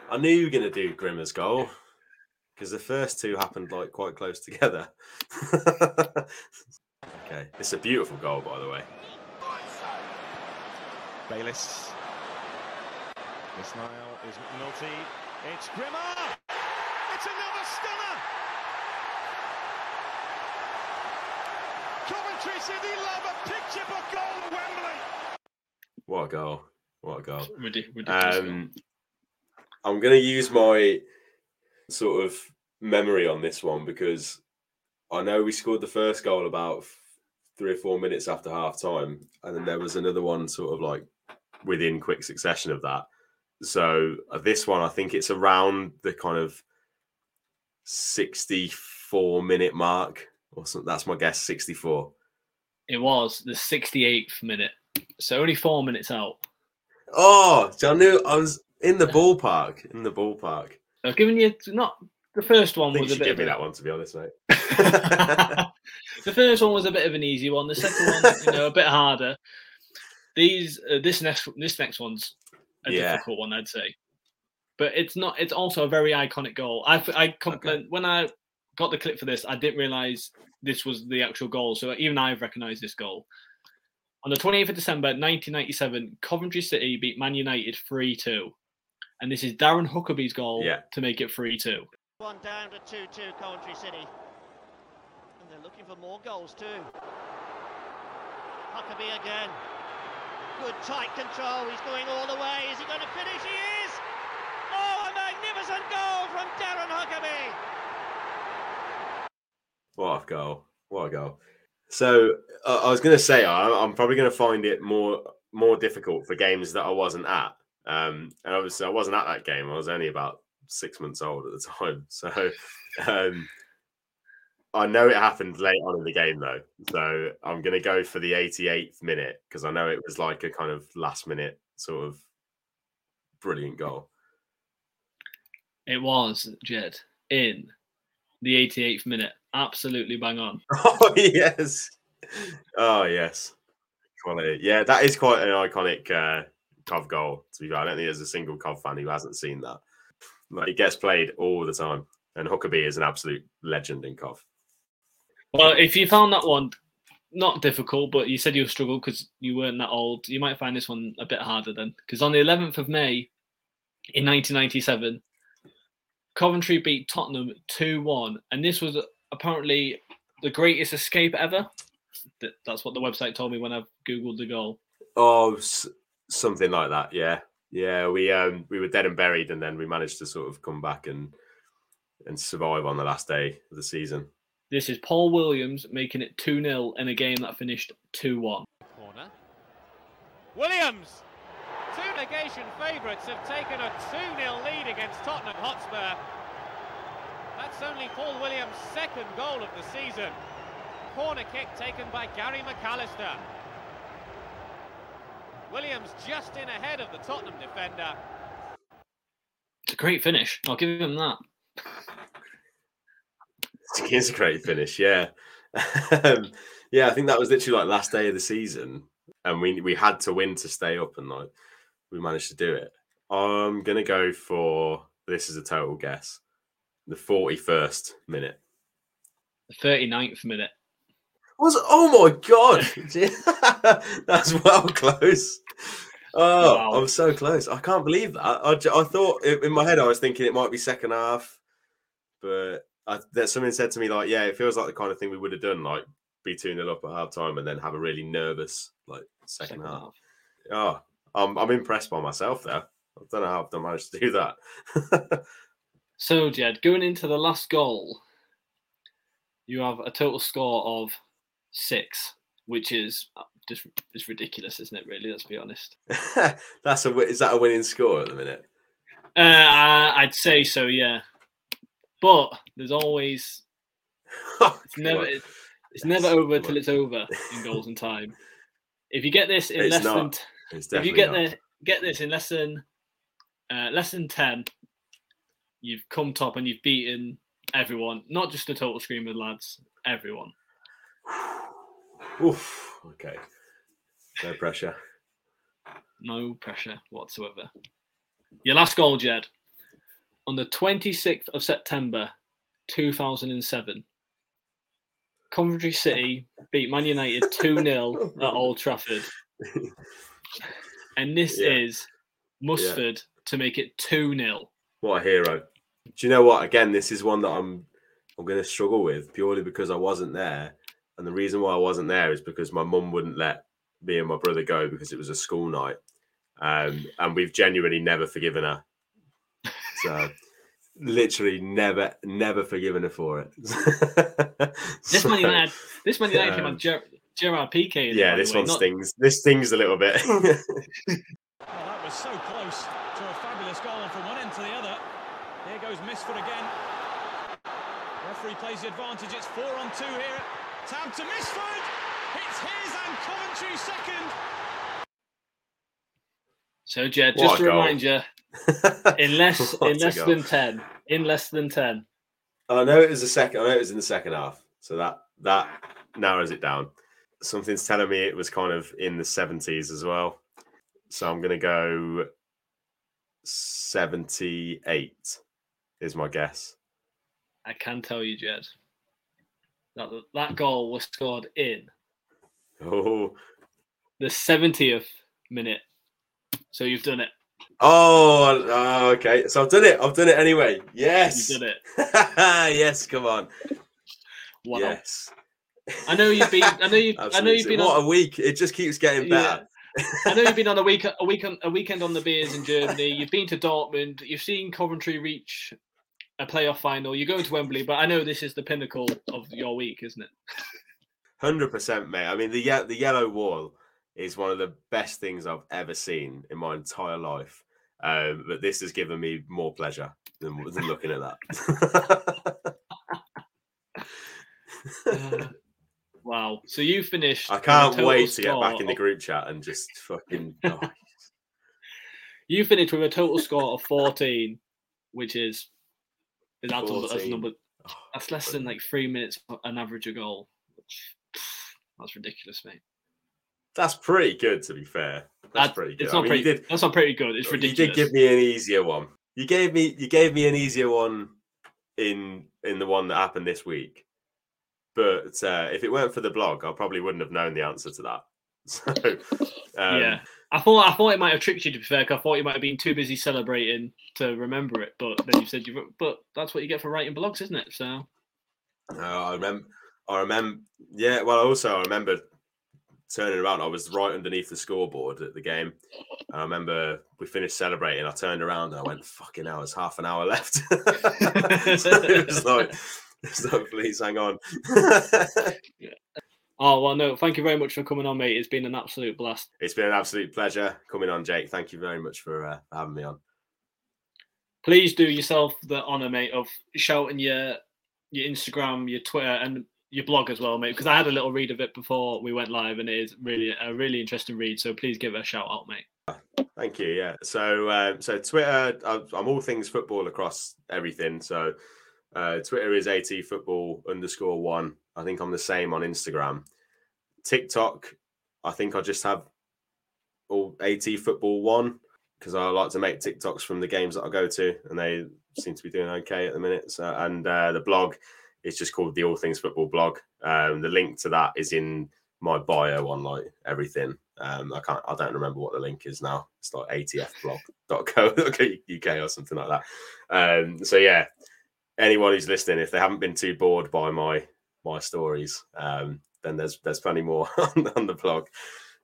I knew you were going to do Grimmer's goal because the first two happened like quite close together. okay. It's a beautiful goal, by the way. Bayliss. This Nile is McNulty. It's Grimmer! It's another stunner! Coventry City love a picture book goal at Wembley! What a goal. What a goal. Ridiculous. Um, I'm going to use my sort of memory on this one because I know we scored the first goal about three or four minutes after half time, and then there was another one sort of like within quick succession of that. So uh, this one, I think it's around the kind of 64 minute mark, or something. That's my guess, 64. It was the 68th minute, so only four minutes out. Oh, so I knew I was in the ballpark. In the ballpark. I've given you not the first one was a bit. Give me that one to be honest, mate. the first one was a bit of an easy one. The second one, you know, a bit harder. These, uh, this next, this next one's a yeah. difficult one, I'd say. But it's not. It's also a very iconic goal. I I okay. when I got the clip for this, I didn't realize this was the actual goal. So even I've recognised this goal. On the 28th of December 1997, Coventry City beat Man United 3 2. And this is Darren Huckerby's goal yeah. to make it 3 2. One down to 2 2 Coventry City. And they're looking for more goals too. Huckerby again. Good tight control. He's going all the way. Is he going to finish? He is! Oh, a magnificent goal from Darren Huckerby! What a goal. What a goal. So uh, I was going to say, I'm, I'm probably going to find it more more difficult for games that I wasn't at. Um, and obviously, I wasn't at that game. I was only about six months old at the time. So um, I know it happened late on in the game though, so I'm going to go for the 88th minute because I know it was like a kind of last minute sort of brilliant goal. It was Ged in the 88th minute, absolutely bang on. Oh yes, oh yes, quality. Yeah, that is quite an iconic uh, Cov goal. To be fair, I don't think there's a single Cov fan who hasn't seen that. Like, it gets played all the time, and Huckerby is an absolute legend in Cov. Well, if you found that one not difficult, but you said you struggled because you weren't that old, you might find this one a bit harder then. Because on the 11th of May in 1997, Coventry beat Tottenham 2 1. And this was apparently the greatest escape ever. That's what the website told me when I Googled the goal. Oh, something like that. Yeah. Yeah. We um we were dead and buried, and then we managed to sort of come back and and survive on the last day of the season. This is Paul Williams making it 2 0 in a game that finished 2 1. Corner. Williams! Two negation favourites have taken a 2 0 lead against Tottenham Hotspur. That's only Paul Williams' second goal of the season. Corner kick taken by Gary McAllister. Williams just in ahead of the Tottenham defender. It's a great finish. I'll give him that. It is a great finish, yeah. um, yeah, I think that was literally like last day of the season, and we we had to win to stay up, and like we managed to do it. I'm gonna go for this is a total guess. The 41st minute. The 39th minute. Was oh my god, that's well close. Oh, wow. I'm so close. I can't believe that. I, I thought in my head I was thinking it might be second half, but I, that something said to me like, yeah, it feels like the kind of thing we would have done like be 2 0 up at half time and then have a really nervous like second, Second half. half. Oh, I'm, I'm impressed by myself there. I don't know how I've managed to do that. So, Ged, going into the last goal, you have a total score of six, which is uh, just it's ridiculous, isn't it? Really, let's be honest. That's a is that a winning score at the minute? Uh, I'd say so, yeah. But there's always it's never it's, it's never over till it's over in goals and time. If you get this in It's less not. t- It's if you get the get this in less than uh, less than ten, you've come top and you've beaten everyone, not just the total scream of lads, everyone. Oof. Okay. No pressure. No pressure whatsoever. Your last goal, Ged, on the 26th of September 2007. Coventry City beat Man United 2 0 at Old Trafford. And this Yeah. is Mifsud to make it 2 0. What a hero. Do you know what? Again, this is one that I'm I'm going to struggle with purely because I wasn't there, and the reason why I wasn't there is because my mum wouldn't let me and my brother go because it was a school night, um, and we've genuinely never forgiven her. So, literally never, never forgiven her for it. This So, Man United, this Man United team um, had Ger- Gerard Piqué in yeah, this way, one not- stings. This stings a little bit. Well, that was so close to a fabulous goal, and from one end to the other, here goes Mifsud again. Referee plays the advantage. It's four on two here. Tab to Mifsud. It's his and Coventry second. So, Ged, just a to goal. remind you, in less in less than 10, in less than 10, I know it was the second. I know it was in the second half, so that that narrows it down. Something's telling me it was kind of in the seventies as well. So I'm going to go seventy-eight. Is my guess. I can tell you, Ged, that that goal was scored in Oh, the 70th minute. So you've done it. Oh, oh, okay. So I've done it. I've done it anyway. Yes, You've done it. yes, come on. Wow. Yes, I know you've been. I know you. I know you've been. what On, a week! It just keeps getting Yeah. better. I know you've been on a week. A week on a weekend on the beers in Germany. You've been to Dortmund. You've seen Coventry reach a playoff final. You're going to Wembley, but I know this is the pinnacle of your week, isn't it? Hundred percent, mate. I mean, the the yellow wall is one of the best things I've ever seen in my entire life. Um, but this has given me more pleasure than, than looking at that. Uh, wow. So you finished. I can't wait to get back in the group chat and just fucking. oh, You finished with a total score of 14, which is is that's, a, that's number. oh, That's less than like three minutes an average a goal. That's ridiculous, mate. That's pretty good, to be fair. That's That- pretty good. It's I not mean, pretty. did, That's not pretty good. It's ridiculous. you did give me an easier one. You gave me you gave me an easier one in in the one that happened this week. But uh, if it weren't for the blog, I probably wouldn't have known the answer to that. So um, yeah, I thought I thought it might have tricked you to be fair. I thought you might have been too busy celebrating to remember it. But then you said you. But that's what you get for writing blogs, isn't it? So Uh, I remember. I remember. Yeah. Well, also I remember turning around. I was right underneath the scoreboard at the game. And I remember we finished celebrating. I turned around and I went, "Fucking hell! Half an hour left." so it was like, it's like, please hang on. Oh well, no. Thank you very much for coming on, mate. It's been an absolute blast. it's been an absolute pleasure coming on, Jake. Thank you very much for uh, having me on. Please do yourself the honour, mate, of shouting your your Instagram, your Twitter, and your blog as well, mate. Because I had a little read of it before we went live, and it is really a really interesting read. So please give it a shout out, mate. Thank you. Yeah. So, um, so Twitter, I'm I'm all things football across everything. So, uh, Twitter is at football underscore one. I think I'm the same on Instagram. TikTok, I think I just have all at football one because I like to make TikToks from the games that I go to, and they seem to be doing okay at the minute. So, and uh, the blog is just called the All Things Football blog. Um, the link to that is in my bio on like everything. Um, I can't, I don't remember what the link is now. It's like atfblog.co.uk or something like that. Um, so yeah, anyone who's listening, if they haven't been too bored by my my stories, um, then there's there's plenty more on, on the blog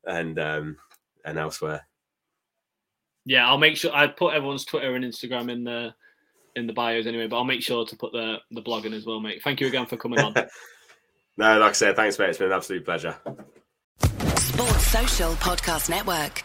and um, and elsewhere. Yeah, I'll make sure I put everyone's Twitter and Instagram in the in the bios anyway, but I'll make sure to put the the blog in as well, mate. Thank you again for coming on. no, like I said, thanks, mate. It's been an absolute pleasure. Sports Social Podcast Network.